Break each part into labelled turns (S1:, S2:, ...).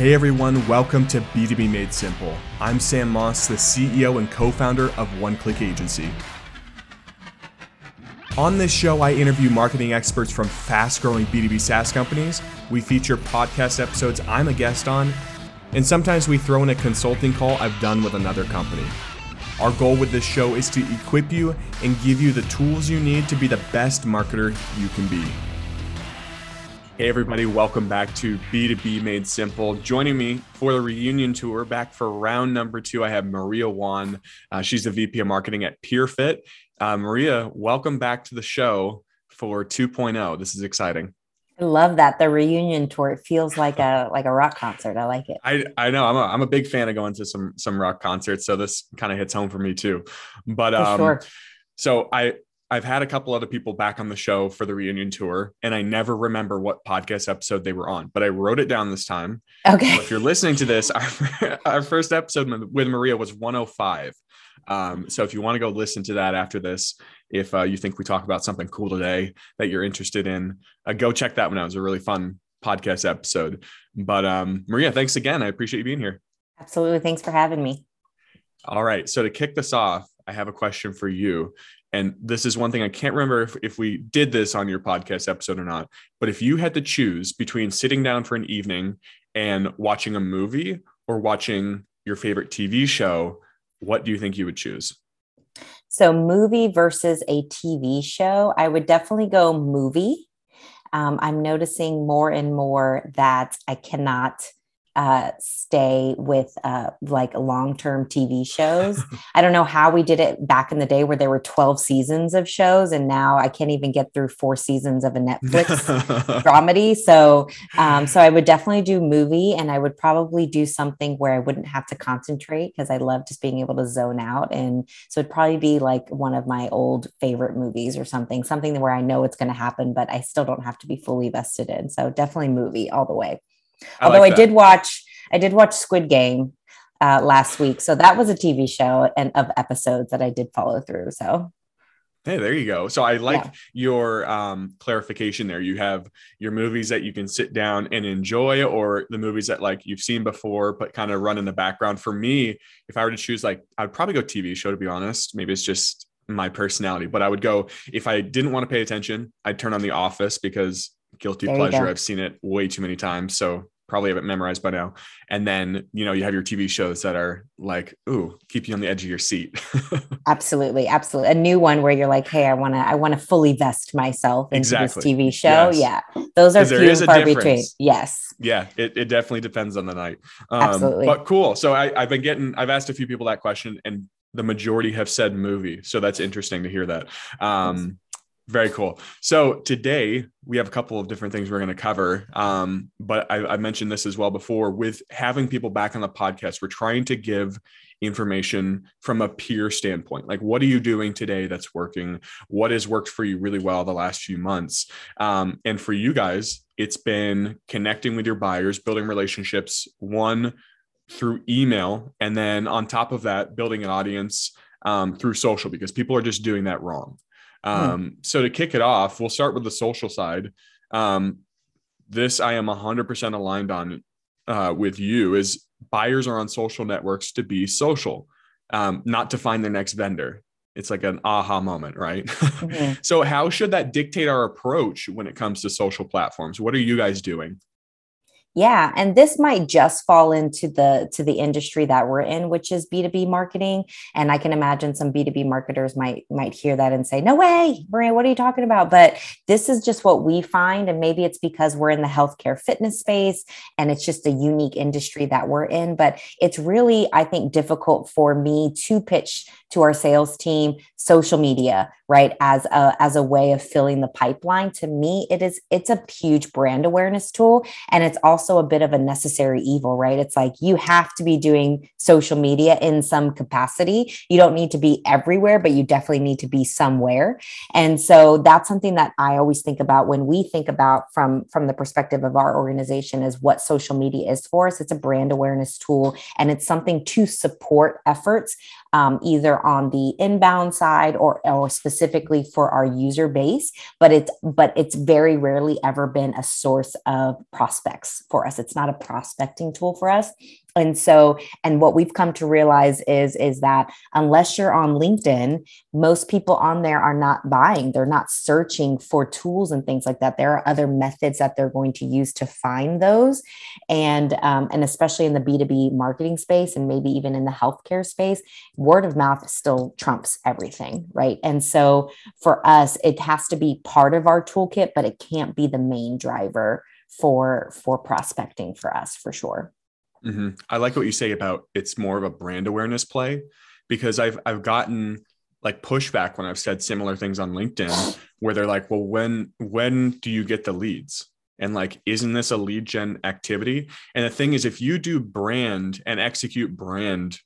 S1: Hey everyone, welcome to B2B Made Simple. I'm Sam Moss, the CEO and co founder of One Click Agency. On this show, I interview marketing experts from fast growing B2B SaaS companies. We feature podcast episodes I'm a guest on, and sometimes we throw in a consulting call I've done with another company. Our goal with this show is to equip you and give you the tools you need to be the best marketer you can be. Hey, everybody, welcome back to B2B Made Simple. Joining me for the reunion tour, back for round number two, I have Maria Juan. Uh, she's the VP of Marketing at PeerFit. Uh, Maria, welcome back to the show for 2.0. This is exciting.
S2: I love that the reunion tour. It feels like a like a rock concert. I like it.
S1: I, I know I'm a, I'm a big fan of going to some some rock concerts, so this kind of hits home for me too. But um, sure. so I I've had a couple other people back on the show for the reunion tour, and I never remember what podcast episode they were on, but I wrote it down this time.
S2: Okay.
S1: So if you're listening to this, our, our first episode with Maria was 105. Um, so if you want to go listen to that after this, if uh, you think we talk about something cool today that you're interested in, uh, go check that one out. It was a really fun podcast episode. But um, Maria, thanks again. I appreciate you being here.
S2: Absolutely. Thanks for having me.
S1: All right. So to kick this off, I have a question for you. And this is one thing I can't remember if, if we did this on your podcast episode or not. But if you had to choose between sitting down for an evening and watching a movie or watching your favorite TV show, what do you think you would choose?
S2: So, movie versus a TV show, I would definitely go movie. Um, I'm noticing more and more that I cannot uh, stay with uh, like long term TV shows. I don't know how we did it back in the day where there were 12 seasons of shows, and now I can't even get through four seasons of a Netflix dramedy. So, um, so I would definitely do movie, and I would probably do something where I wouldn't have to concentrate because I love just being able to zone out. And so it'd probably be like one of my old favorite movies or something, something where I know it's going to happen, but I still don't have to be fully vested in. So definitely movie all the way. I Although like I did watch, I did watch Squid Game uh, last week, so that was a TV show and of episodes that I did follow through. So
S1: Hey, there you go. So I like yeah. your um, clarification there. You have your movies that you can sit down and enjoy, or the movies that like you've seen before, but kind of run in the background. For me, if I were to choose, like I'd probably go TV show. To be honest, maybe it's just my personality, but I would go if I didn't want to pay attention, I'd turn on The Office because guilty there pleasure. I've seen it way too many times. So probably have it memorized by now. And then, you know, you have your TV shows that are like, ooh, keep you on the edge of your seat.
S2: absolutely. Absolutely. A new one where you're like, hey, I want to, I want to fully vest myself into exactly. this TV show. Yes. Yeah. Those are few and far between. Yes.
S1: Yeah. It, it definitely depends on the night. Um, absolutely. But cool. So I, I've been getting, I've asked a few people that question and the majority have said movie. So that's interesting to hear that. Um, very cool. So today we have a couple of different things we're going to cover. Um, but I, I, mentioned this as well before with having people back on the podcast, we're trying to give information from a peer standpoint. Like, what are you doing today that's working? What has worked for you really well the last few months? Um, and for you guys, it's been connecting with your buyers, building relationships, one through email. And then on top of that, building an audience um, through social because people are just doing that wrong. Hmm. Um, So to kick it off, we'll start with the social side. Um, this I am 100% aligned on uh, with you is buyers are on social networks to be social, um, not to find their next vendor. It's like an aha moment, right? Mm-hmm. so how should that dictate our approach when it comes to social platforms? What are you guys doing?
S2: Yeah and this might just fall into the to the industry that we're in which is b2b marketing and i can imagine some b2b marketers might might hear that and say no way maria what are you talking about? But this is just what we find and maybe it's because we're in the healthcare fitness space and it's just a unique industry that we're in but it's really i think difficult for me to pitch to our sales team social media right as a as a way of filling the pipeline. To me it is it's a huge brand awareness tool and it's also a bit of a necessary evil right? It's like you have to be doing social media in some capacity. You don't need to be everywhere but you definitely need to be somewhere. And so that's something that i always think about when we think about from from the perspective of our organization is what social media is for us. It's a brand awareness tool and it's something to support efforts um, either on the inbound side or, or specifically for our user base but it's but it's very rarely ever been a source of prospects for us. It's not a prospecting tool for us. And so, and what we've come to realize is, is that unless you're on LinkedIn, most people on there are not buying. They're not searching for tools and things like that. There are other methods that they're going to use to find those. And, um, and especially in the B2B marketing space and maybe even in the healthcare space, word of mouth still trumps everything. Right. And so for us, it has to be part of our toolkit, but it can't be the main driver for for prospecting for us for sure.
S1: Mm-hmm. i like what you say about it's more of a brand awareness play because i've i've gotten like pushback when i've said similar things on linkedin where they're like well when when do you get the leads? And like isn't this a lead gen activity? And the thing is if you do brand and execute brand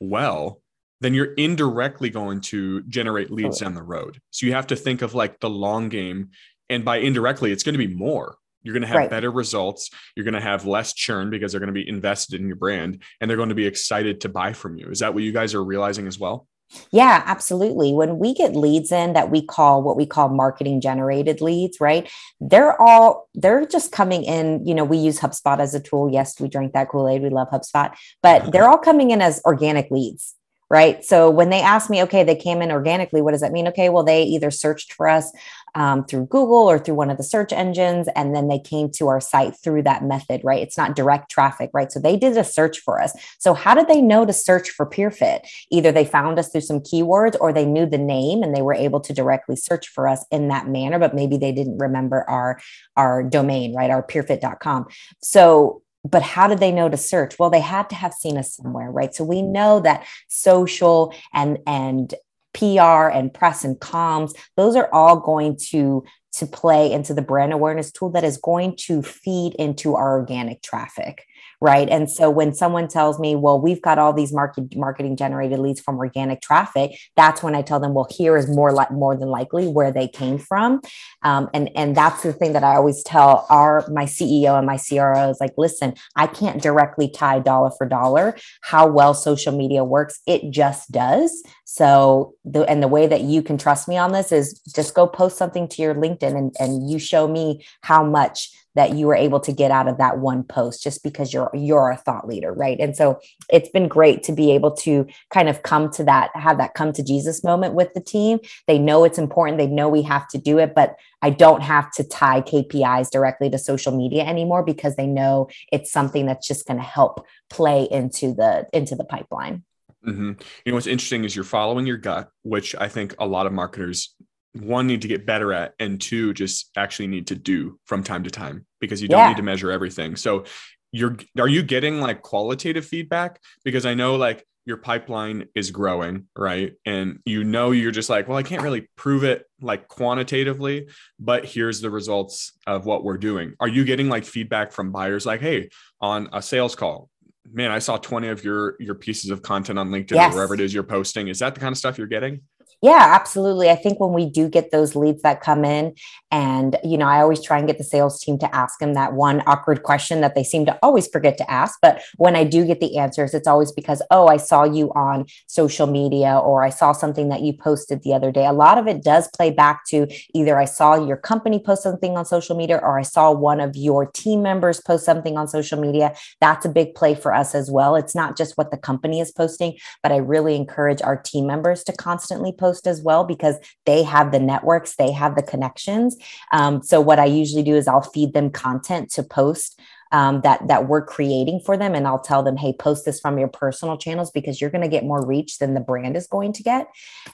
S1: well then you're indirectly going to generate leads down the road. So you have to think of like the long game. And by indirectly it's going to be more you're going to have right. better results. You're going to have less churn because they're going to be invested in your brand and they're going to be excited to buy from you. Is that what you guys are realizing as well?
S2: Yeah, absolutely. When we get leads in that we call what we call marketing generated leads, right? They're all, they're just coming in. You know, we use HubSpot as a tool. Yes, we drink that Kool Aid. We love HubSpot, but they're all coming in as organic leads right? So when they ask me, okay, they came in organically, what does that mean? Okay, well, they either searched for us um, through Google or through one of the search engines, and then they came to our site through that method, right? It's not direct traffic, right? So they did a search for us. So how did they know to search for PeerFit? Either they found us through some keywords or they knew the name and they were able to directly search for us in that manner, but maybe they didn't remember our our domain, right? Our peerfit.com. So but how did they know to search? Well they had to have seen us somewhere right? So we know that social and and pr and press and comms those are all going to to play into the brand awareness tool that is going to feed into our organic traffic right? And so when someone tells me well we've got all these market marketing generated leads from organic traffic that's when i tell them well here is more like more than likely where they came from. Um, and and that's the thing that i always tell our my ceo and my cro is like listen i can't directly tie dollar for dollar how well social media works. It just does. So the and the way that you can trust me on this is just go post something to your linkedin and, and you show me how much that you were able to get out of that one post just because you're you're a thought leader right? And so it's been great to be able to kind of come to that have that come to jesus moment with the team. They know it's important. They know we have to do it but i don't have to tie kpis directly to social media anymore because they know it's something that's just going to help play into the into the pipeline.
S1: Mm-hmm. You know what's interesting is you're following your gut, which I think a lot of marketers one need to get better at and two just actually need to do from time to time because you don't yeah. need to measure everything. So you're are you getting like qualitative feedback? Because i know like your pipeline is growing right? And you know you're just like well i can't really prove it like quantitatively but here's the results of what we're doing. Are you getting like feedback from buyers like hey on a sales call man i saw 20 of your your pieces of content on linkedin yes. or wherever it is you're posting. Is that the kind of stuff you're getting
S2: yeah, absolutely. I think when we do get those leads that come in, and you know, I always try and get the sales team to ask them that one awkward question that they seem to always forget to ask. But when I do get the answers, it's always because, oh, I saw you on social media or I saw something that you posted the other day. A lot of it does play back to either I saw your company post something on social media or I saw one of your team members post something on social media. That's a big play for us as well. It's not just what the company is posting, but I really encourage our team members to constantly post as well because they have the networks, they have the connections. Um, so what I usually do is I'll feed them content to post um, that that we're creating for them, and I'll tell them, hey, post this from your personal channels because you're going to get more reach than the brand is going to get.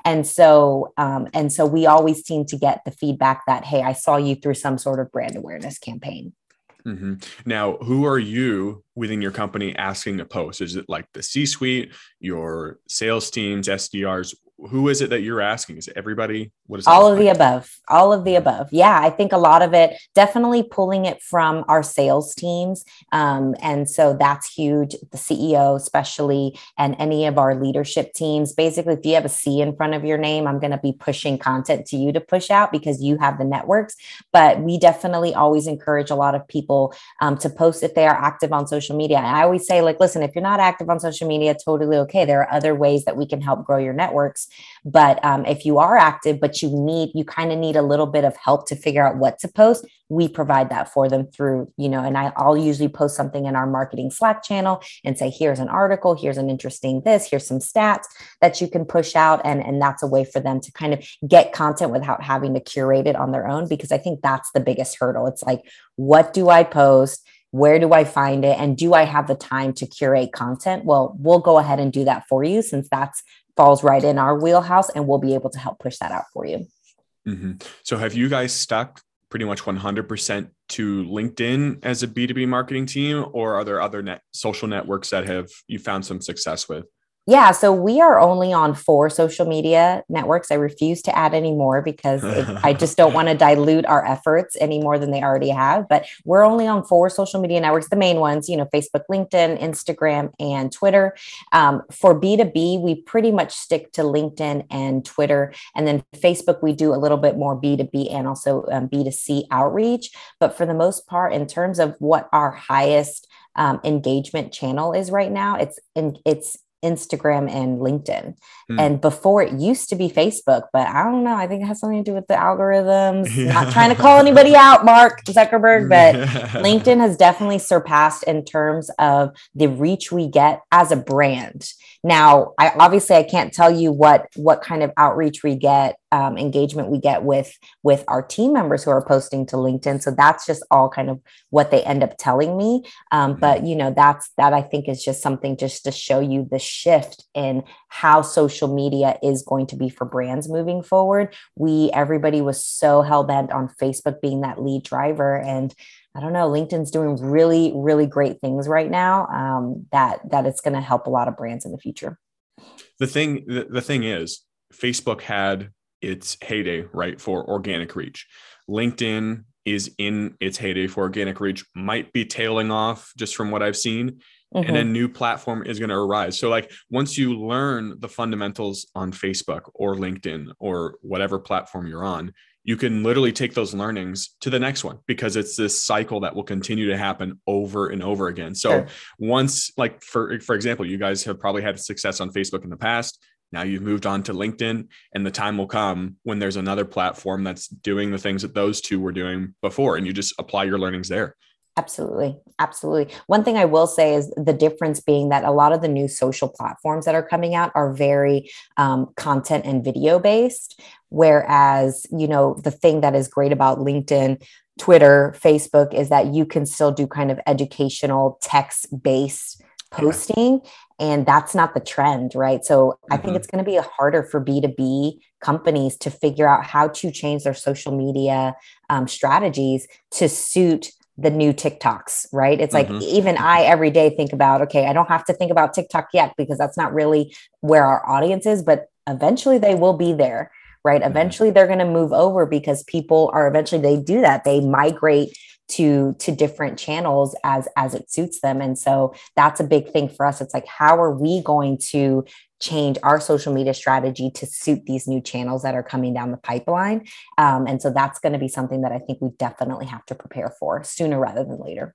S2: And so um, and so we always seem to get the feedback that hey, I saw you through some sort of brand awareness campaign.
S1: Mm-hmm. Now, who are you within your company asking to post? Is it like the C suite, your sales teams, SDRs? Who is it that you're asking? Is it everybody?
S2: What is all of like? the above? All of the above. Yeah, I think a lot of it definitely pulling it from our sales teams, um, and so that's huge. The CEO, especially, and any of our leadership teams. Basically, if you have a C in front of your name, I'm going to be pushing content to you to push out because you have the networks. But we definitely always encourage a lot of people um, to post if they are active on social media. And I always say, like, listen, if you're not active on social media, totally okay. There are other ways that we can help grow your networks. But um, if you are active, but you need, you kind of need a little bit of help to figure out what to post, we provide that for them through, you know, and I, I'll usually post something in our marketing Slack channel and say, here's an article, here's an interesting this, here's some stats that you can push out. And, and that's a way for them to kind of get content without having to curate it on their own, because I think that's the biggest hurdle. It's like, what do I post? Where do I find it? And do I have the time to curate content? Well, we'll go ahead and do that for you since that's falls right in our wheelhouse and we'll be able to help push that out for you.
S1: Mm-hmm. So have you guys stuck pretty much 100% to LinkedIn as a B2B marketing team or are there other net social networks that have you found some success with?
S2: Yeah, so we are only on four social media networks. I refuse to add any more because it, I just don't want to dilute our efforts any more than they already have. But we're only on four social media networks, the main ones, you know, Facebook, LinkedIn, Instagram, and Twitter. Um, for B2B, we pretty much stick to LinkedIn and Twitter. And then Facebook, we do a little bit more B2B and also um, B2C outreach. But for the most part, in terms of what our highest um, engagement channel is right now, it's in, it's Instagram and LinkedIn. Mm. And before it used to be Facebook, but I don't know. I think it has something to do with the algorithms. Yeah. Not trying to call anybody out, Mark Zuckerberg, but LinkedIn has definitely surpassed in terms of the reach we get as a brand. Now, I obviously I can't tell you what what kind of outreach we get, um, engagement we get with with our team members who are posting to LinkedIn. So that's just all kind of what they end up telling me. Um, mm-hmm. But you know, that's that I think is just something just to show you the shift in how social media is going to be for brands moving forward. We everybody was so hell bent on Facebook being that lead driver and I don't know, LinkedIn's doing really, really great things right now um, that that it's going to help a lot of brands in the future.
S1: The thing, the, the thing is, Facebook had its heyday right for organic reach. LinkedIn is in its heyday for organic reach, might be tailing off just from what I've seen. Mm-hmm. And a new platform is going to arise. So, like, once you learn the fundamentals on Facebook or LinkedIn or whatever platform you're on, you can literally take those learnings to the next one because it's this cycle that will continue to happen over and over again. So sure. once like for for example, you guys have probably had success on Facebook in the past. Now you've moved on to LinkedIn and the time will come when there's another platform that's doing the things that those two were doing before and you just apply your learnings there.
S2: Absolutely. Absolutely. One thing I will say is the difference being that a lot of the new social platforms that are coming out are very um, content and video based. Whereas, you know, the thing that is great about LinkedIn, Twitter, Facebook is that you can still do kind of educational text based posting. And that's not the trend, right? So mm-hmm. I think mm-hmm. it's going to be harder for B2B companies to figure out how to change their social media um, strategies to suit the new TikToks, right? It's like mm-hmm. even I every day think about, okay, I don't have to think about TikTok yet because that's not really where our audience is, but eventually they will be there, right? Mm-hmm. Eventually they're going to move over because people are eventually they do that. They migrate to to different channels as as it suits them and so that's a big thing for us it's like how are we going to change our social media strategy to suit these new channels that are coming down the pipeline. Um, and so that's going to be something that I think we definitely have to prepare for sooner rather than later.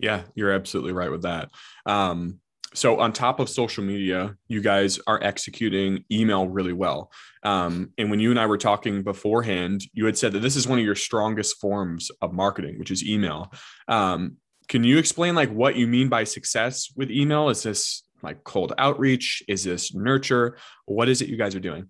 S1: Yeah, you're absolutely right with that. Um, so on top of social media, you guys are executing email really well. Um, and when you and I were talking beforehand, you had said that this is one of your strongest forms of marketing, which is email. Um, can you explain like what you mean by success with email? Is this like cold outreach? Is this nurture? What is it you guys are doing?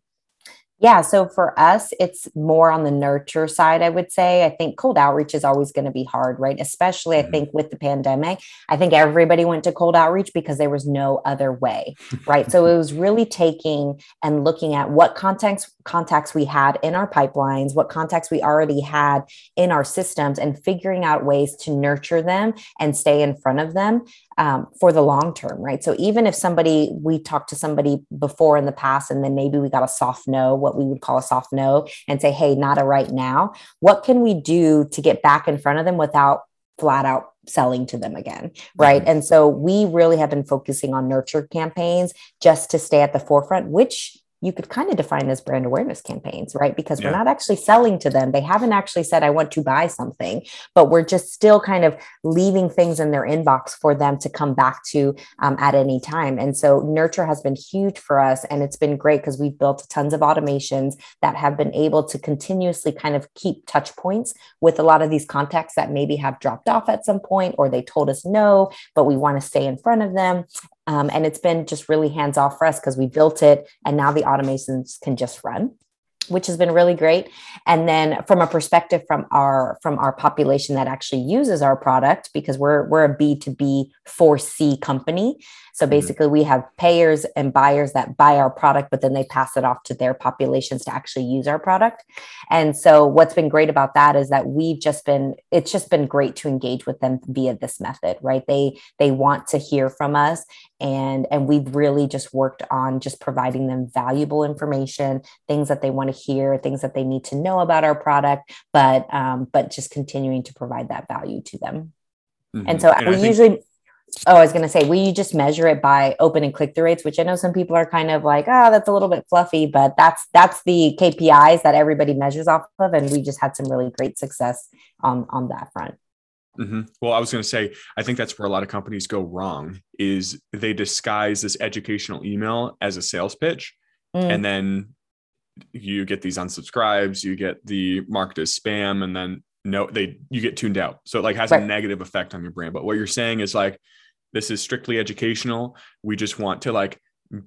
S2: Yeah. So for us, it's more on the nurture side, I would say. I think cold outreach is always going to be hard, right? Especially, mm-hmm. I think, with the pandemic. I think everybody went to cold outreach because there was no other way, right? so it was really taking and looking at what contacts contacts we had in our pipelines, what contacts we already had in our systems, and figuring out ways to nurture them and stay in front of them um, for the long term, right? So even if somebody, we talked to somebody before in the past, and then maybe we got a soft no, what we would call a soft no, and say, hey, not a right now, what can we do to get back in front of them without flat out selling to them again right mm-hmm. and so we really have been focusing on nurture campaigns just to stay at the forefront which you could kind of define as brand awareness campaigns, right? Because yeah. we're not actually selling to them. They haven't actually said, I want to buy something, but we're just still kind of leaving things in their inbox for them to come back to um, at any time. And so nurture has been huge for us. And it's been great because we've built tons of automations that have been able to continuously kind of keep touch points with a lot of these contacts that maybe have dropped off at some point or they told us no, but we want to stay in front of them. Um, and it's been just really hands off for us because we built it and now the automations can just run which has been really great. And then from a perspective from our from our population that actually uses our product because we're we're a b2b 4c company so mm-hmm. basically, mm-hmm. we have payers and buyers that buy our product, but then they pass it off to their populations to actually use our product. And so, what's been great about that is that we've just been, it's just been great to engage with them via this method, right? They they want to hear from us, and and we've really just worked on just providing them valuable information, things that they want to hear, things that they need to know about our product, but um, but just continuing to provide that value to them. Mm-hmm. And so and we think- usually Oh, I was going to say, we just measure it by open and click through rates, which I know some people are kind of like, oh, that's a little bit fluffy, but that's that's the KPIs that everybody measures off of, and we just had some really great success on on that front.
S1: Mm-hmm. Well, I was going to say, I think that's where a lot of companies go wrong is they disguise this educational email as a sales pitch, mm. and then you get these unsubscribes, you get the marked as spam, and then no, they you get tuned out. So it like has right. a negative effect on your brand. But what you're saying is like this is strictly educational. We just want to like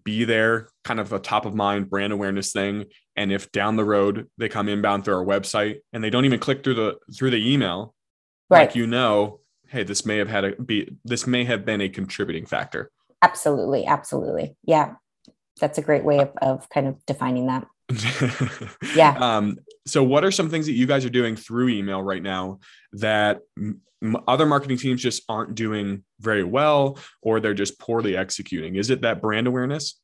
S1: be there, kind of a top of mind brand awareness thing. And if down the road they come inbound through our website and they don't even click through the through the email, right. like you know, hey, this may have had a be this may have been a contributing factor.
S2: Absolutely, absolutely. Yeah. That's a great way of, of kind of defining that. yeah.
S1: Um, so what are some things that you guys are doing through email right now that other marketing teams just aren't doing very well or they're just poorly executing? Is it that brand awareness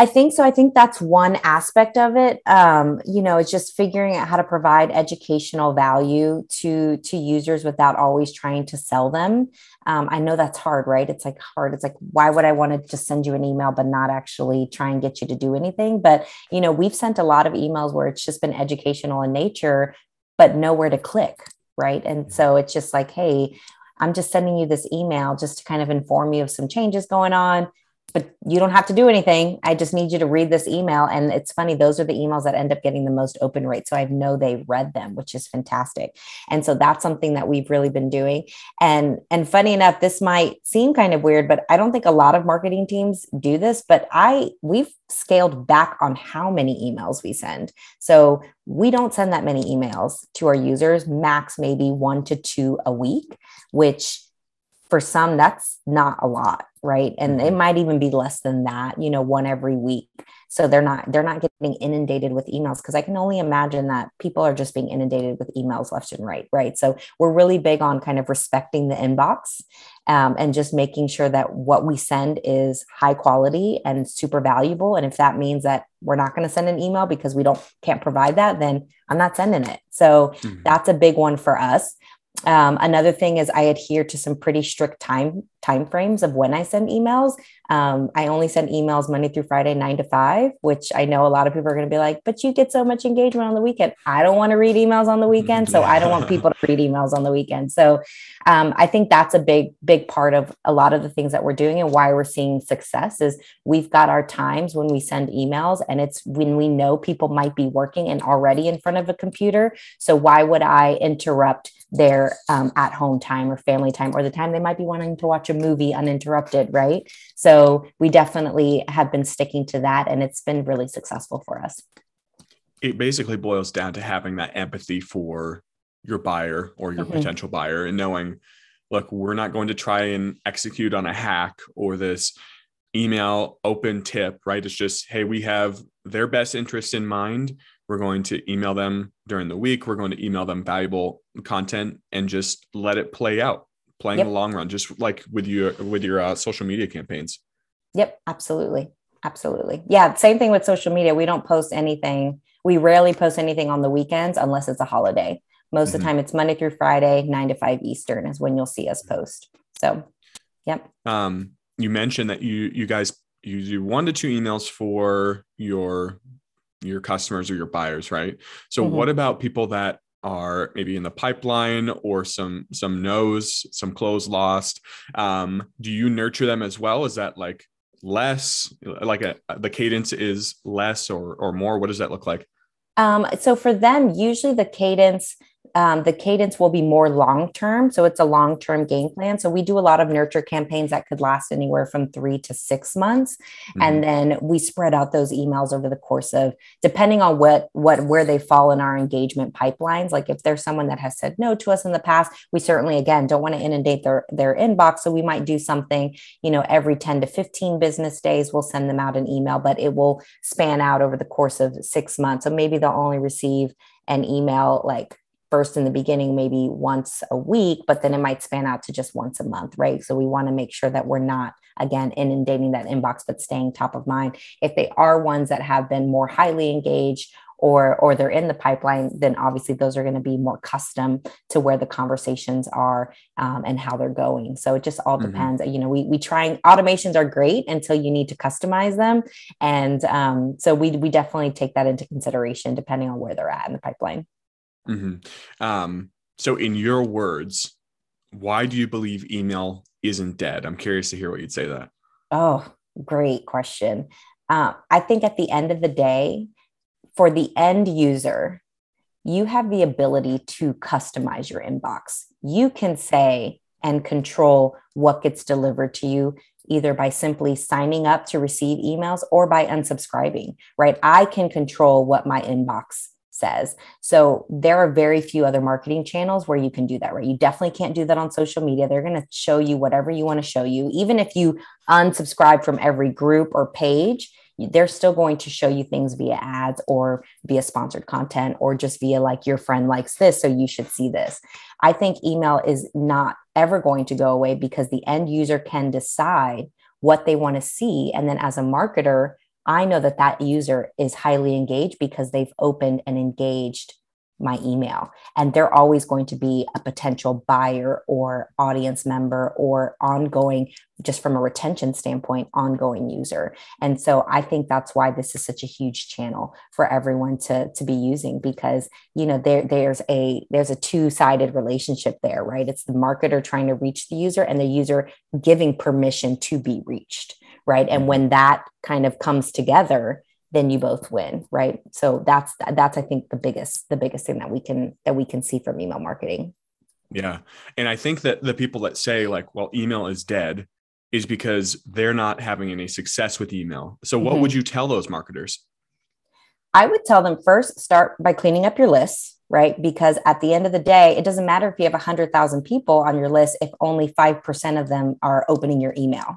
S2: I think so. I think that's one aspect of it. Um, you know, it's just figuring out how to provide educational value to to users without always trying to sell them. Um, I know that's hard, right? It's like hard. It's like why would I want to just send you an email but not actually try and get you to do anything? But you know, we've sent a lot of emails where it's just been educational in nature, but nowhere to click, right? And so it's just like, hey, I'm just sending you this email just to kind of inform you of some changes going on but you don't have to do anything. I just need you to read this email. And it's funny, those are the emails that end up getting the most open rate. So I know they read them, which is fantastic. And so that's something that we've really been doing. And and funny enough, this might seem kind of weird, but I don't think a lot of marketing teams do this. But I we've scaled back on how many emails we send. So we don't send that many emails to our users, max maybe one to two a week, which for some that's not a lot right? And it mm-hmm. might even be less than that you know one every week. So they're not they're not getting inundated with emails because i can only imagine that people are just being inundated with emails left and right right? So we're really big on kind of respecting the inbox um, and just making sure that what we send is high quality and super valuable. And if that means that we're not going to send an email because we don't can't provide that then i'm not sending it. So mm-hmm. that's a big one for us um, another thing is I adhere to some pretty strict time time frames of when I send emails. Um, I only send emails Monday through Friday, nine to five, which I know a lot of people are going to be like, but you get so much engagement on the weekend. I don't want to read emails on the weekend. So I don't want people to read emails on the weekend. So um, I think that's a big, big part of a lot of the things that we're doing and why we're seeing success is we've got our times when we send emails and it's when we know people might be working and already in front of a computer. So why would I interrupt their um, at home time or family time or the time they might be wanting to watch a movie uninterrupted, right? So we definitely have been sticking to that and it's been really successful for us.
S1: It basically boils down to having that empathy for your buyer or your mm-hmm. potential buyer and knowing, look, we're not going to try and execute on a hack or this email open tip, right? It's just, hey, we have their best interest in mind. We're going to email them during the week. We're going to email them valuable content and just let it play out playing yep. the long run, just like with your with your uh, social media campaigns.
S2: Yep, absolutely, absolutely. Yeah, same thing with social media. We don't post anything. We rarely post anything on the weekends unless it's a holiday. Most mm-hmm. of the mm-hmm. time, it's Monday through Friday, nine to five Eastern is when you'll see us post. So, yep.
S1: Um, you mentioned that you you guys you do one to two emails for your your customers or your buyers, right? So mm-hmm. what about people that are maybe in the pipeline or some some no's, some close lost? Um, do you nurture them as well? Is that like less like a, the cadence is less or or more? What does that look like?
S2: Um, so for them, usually the cadence um, the cadence will be more long term. So it's a long term game plan. So we do a lot of nurture campaigns that could last anywhere from three to six months, mm-hmm. and then we spread out those emails over the course of depending on what what where they fall in our engagement pipelines. Like if there's someone that has said no to us in the past, we certainly again don't want to inundate their their inbox. So we might do something, you know, every ten to fifteen business days, we'll send them out an email, but it will span out over the course of six months. So maybe they'll only receive an email like first in the beginning maybe once a week but then it might span out to just once a month right? So we want to make sure that we're not again inundating that inbox but staying top of mind. If they are ones that have been more highly engaged or or they're in the pipeline then obviously those are going to be more custom to where the conversations are um, and how they're going. So it just all mm-hmm. depends. You know we we trying automations are great until you need to customize them. And um, so we we definitely take that into consideration depending on where they're at in the pipeline
S1: Mm-hmm. Um, so, in your words, why do you believe email isn't dead? I'm curious to hear what you'd say that.
S2: Oh, great question. Uh, I think at the end of the day, for the end user, you have the ability to customize your inbox. You can say and control what gets delivered to you either by simply signing up to receive emails or by unsubscribing, right? I can control what my inbox says. So there are very few other marketing channels where you can do that, right? You definitely can't do that on social media. They're going to show you whatever you want to show you. Even if you unsubscribe from every group or page, they're still going to show you things via ads or via sponsored content or just via like your friend likes this, so you should see this. I think email is not ever going to go away because the end user can decide what they want to see. And then as a marketer, I know that that user is highly engaged because they've opened and engaged my email. And they're always going to be a potential buyer or audience member or ongoing, just from a retention standpoint, ongoing user. And so I think that's why this is such a huge channel for everyone to, to be using because you know there there's a there's a two-sided relationship there, right? It's the marketer trying to reach the user and the user giving permission to be reached right? And when that kind of comes together then you both win right? So that's that's i think the biggest the biggest thing that we can that we can see from email marketing.
S1: Yeah. And i think that the people that say like well email is dead is because they're not having any success with email. So what mm-hmm. would you tell those marketers?
S2: I would tell them first start by cleaning up your lists right? Because at the end of the day it doesn't matter if you have 100000 people on your list if only 5% of them are opening your email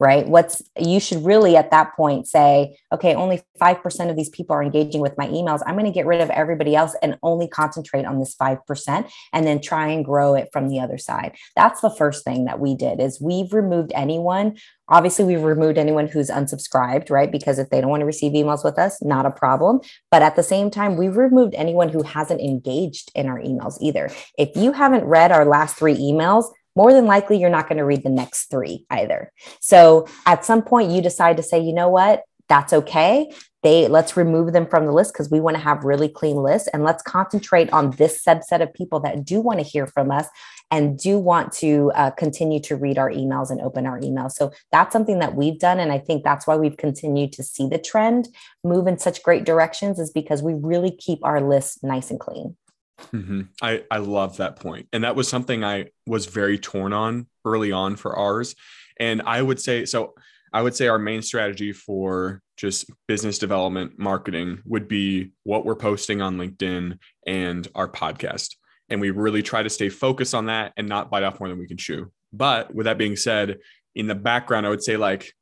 S2: right? What's you should really at that point say, okay, only 5% of these people are engaging with my emails. I'm going to get rid of everybody else and only concentrate on this 5% and then try and grow it from the other side. That's the first thing that we did is we've removed anyone obviously we've removed anyone who's unsubscribed right because if they don't want to receive emails with us not a problem but at the same time we've removed anyone who hasn't engaged in our emails either if you haven't read our last three emails more than likely you're not going to read the next three either. So at some point you decide to say, you know what, that's okay. They let's remove them from the list because we want to have really clean lists and let's concentrate on this subset of people that do want to hear from us and do want to uh, continue to read our emails and open our emails. So that's something that we've done. And I think that's why we've continued to see the trend move in such great directions is because we really keep our list nice and clean.
S1: Mm-hmm. I, I love that point. And that was something I was very torn on early on for ours. And I would say, so I would say our main strategy for just business development marketing would be what we're posting on LinkedIn and our podcast. And we really try to stay focused on that and not bite off more than we can chew. But with that being said, in the background, I would say like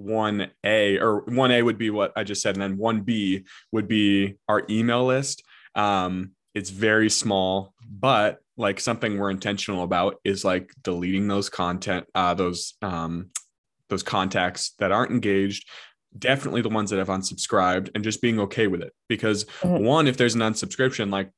S1: 1A or 1A would be what I just said. And then 1B would be our email list. Um, it's very small but like something we're intentional about is like deleting those content uh those um those contacts that aren't engaged definitely the ones that have unsubscribed and just being okay with it because mm-hmm. one if there's an unsubscription like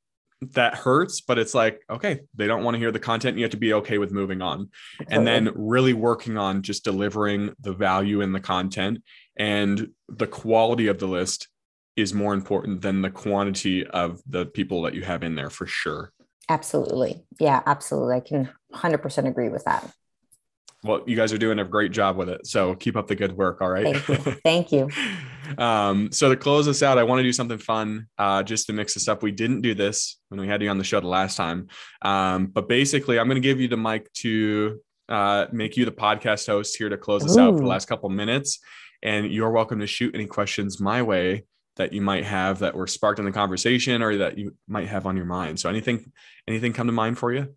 S1: that hurts, but it's like, okay, they don't want to hear the content. You have to be okay with moving on. Totally. And then really working on just delivering the value in the content and the quality of the list is more important than the quantity of the people that you have in there for sure.
S2: Absolutely. Yeah, absolutely. I can 100% agree with that.
S1: Well, you guys are doing a great job with it. So keep up the good work. All right.
S2: Thank you. Thank you.
S1: um, so to close this out, I want to do something fun uh, just to mix this up. We didn't do this when we had you on the show the last time. Um, but basically, I'm going to give you the mic to uh, make you the podcast host here to close this Ooh. out for the last couple minutes. And you're welcome to shoot any questions my way that you might have that were sparked in the conversation or that you might have on your mind. So anything, anything come to mind for you?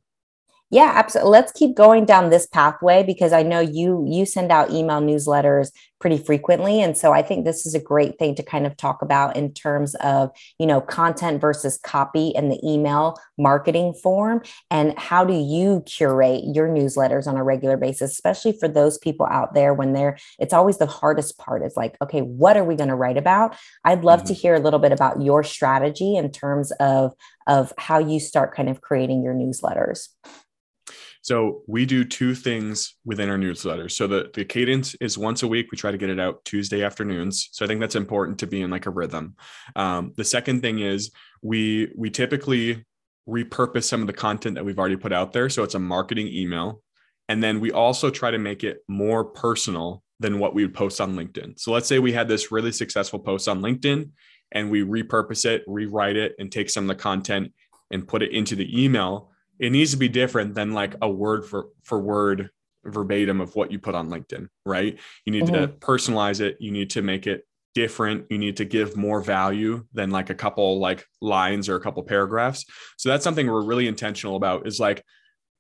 S2: Yeah, absolutely. Let's keep going down this pathway because I know you you send out email newsletters pretty frequently and so I think this is a great thing to kind of talk about in terms of, you know, content versus copy in the email marketing form and how do you curate your newsletters on a regular basis, especially for those people out there when they're it's always the hardest part is like, okay, what are we going to write about? I'd love mm-hmm. to hear a little bit about your strategy in terms of of how you start kind of creating your newsletters.
S1: So we do two things within our newsletter. So the, the cadence is once a week. We try to get it out Tuesday afternoons. So I think that's important to be in like a rhythm. Um, the second thing is we we typically repurpose some of the content that we've already put out there. So it's a marketing email. And then we also try to make it more personal than what we would post on LinkedIn. So let's say we had this really successful post on LinkedIn and we repurpose it, rewrite it, and take some of the content and put it into the email it needs to be different than like a word for for word verbatim of what you put on LinkedIn, right? You need mm-hmm. to personalize it. You need to make it different. You need to give more value than like a couple like lines or a couple paragraphs. So that's something we're really intentional about is like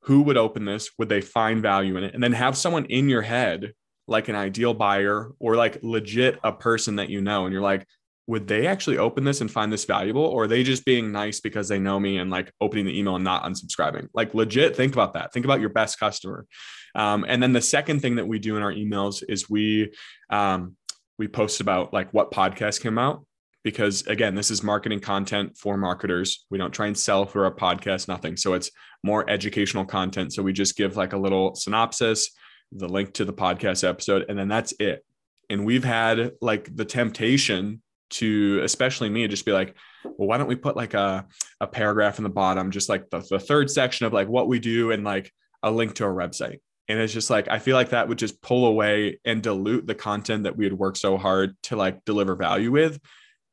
S1: who would open this? Would they find value in it? And then have someone in your head like an ideal buyer or like legit a person that you know and you're like would they actually open this and find this valuable or are they just being nice because they know me and like opening the email and not unsubscribing? Like legit think about that. Think about your best customer. Um, and then the second thing that we do in our emails is we um, we post about like what podcast came out because again this is marketing content for marketers. We don't try and sell for a podcast nothing. So it's more educational content. So we just give like a little synopsis the link to the podcast episode and then that's it. And we've had like the temptation to especially me just be like well why don't we put like a, a paragraph in the bottom just like the, the third section of like what we do and like a link to our website. And it's just like i feel like that would just pull away and dilute the content that we had worked so hard to like deliver value with.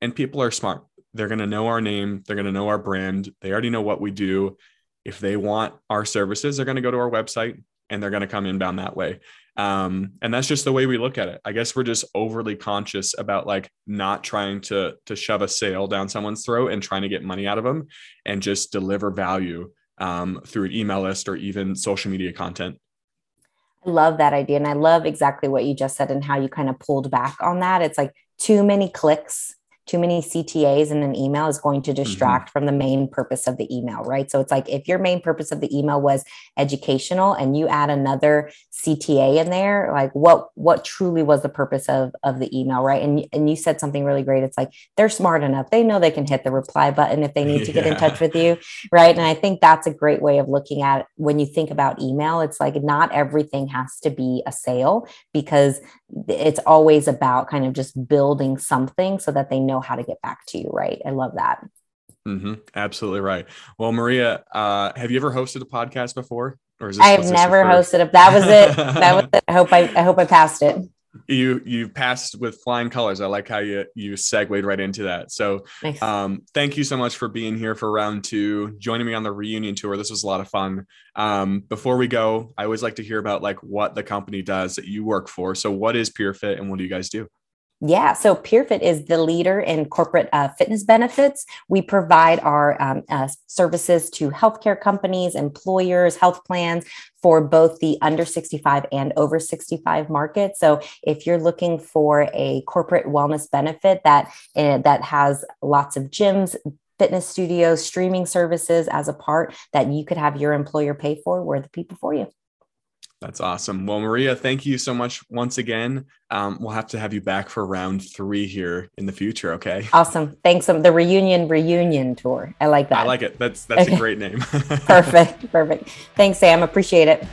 S1: And people are smart. They're going to know our name. They're going to know our brand. They already know what we do. If they want our services they're going to go to our website and they're going to come inbound that way um, and that's just the way we look at it i guess we're just overly conscious about like not trying to to shove a sale down someone's throat and trying to get money out of them and just deliver value um, through an email list or even social media content
S2: I love that idea. And I love exactly what you just said and how you kind of pulled back on that. It's like too many clicks too many CTAs in an email is going to mm-hmm. distract mm-hmm. from the main purpose of the email, right? So it's like if your main purpose of the email was educational and you add another CTA in there, like what what truly was the purpose of of the email, right? And and you said something really great. It's like they're smart enough. They know they can hit the reply button if they need to yeah. get in touch with you, right? And I think that's a great way of looking at when you think about email. It's like not everything has to be a sale because it's always about kind of just building something so that they know how to get back to you right i love that
S1: mm-hmm. absolutely right well maria uh, have you ever hosted a podcast before
S2: or is this, i've never hosted it that was it that was it i hope i i hope i passed it
S1: you you passed with flying colors. I like how you you segued right into that. So nice. um, thank you so much for being here for round two, joining me on the reunion tour. This was a lot of fun. Um, before we go, I always like to hear about like what the company does that you work for. So what is PeerFit and what do you guys do?
S2: Yeah, so PeerFit is the leader in corporate uh, fitness benefits. We provide our um, uh, services to healthcare companies, employers, health plans for both the under 65 and over 65 market. So if you're looking for a corporate wellness benefit that uh, that has lots of gyms, fitness studios, streaming services as a part that you could have your employer pay for, we're the people for you.
S1: That's awesome. Well, Maria, thank you so much once again. Um, we'll have to have you back for round three here in the future. Okay.
S2: Awesome. Thanks. Um, the reunion reunion tour. I like that. I
S1: like it. That's that's okay. a great name.
S2: perfect. Perfect. Thanks, Sam. Appreciate it.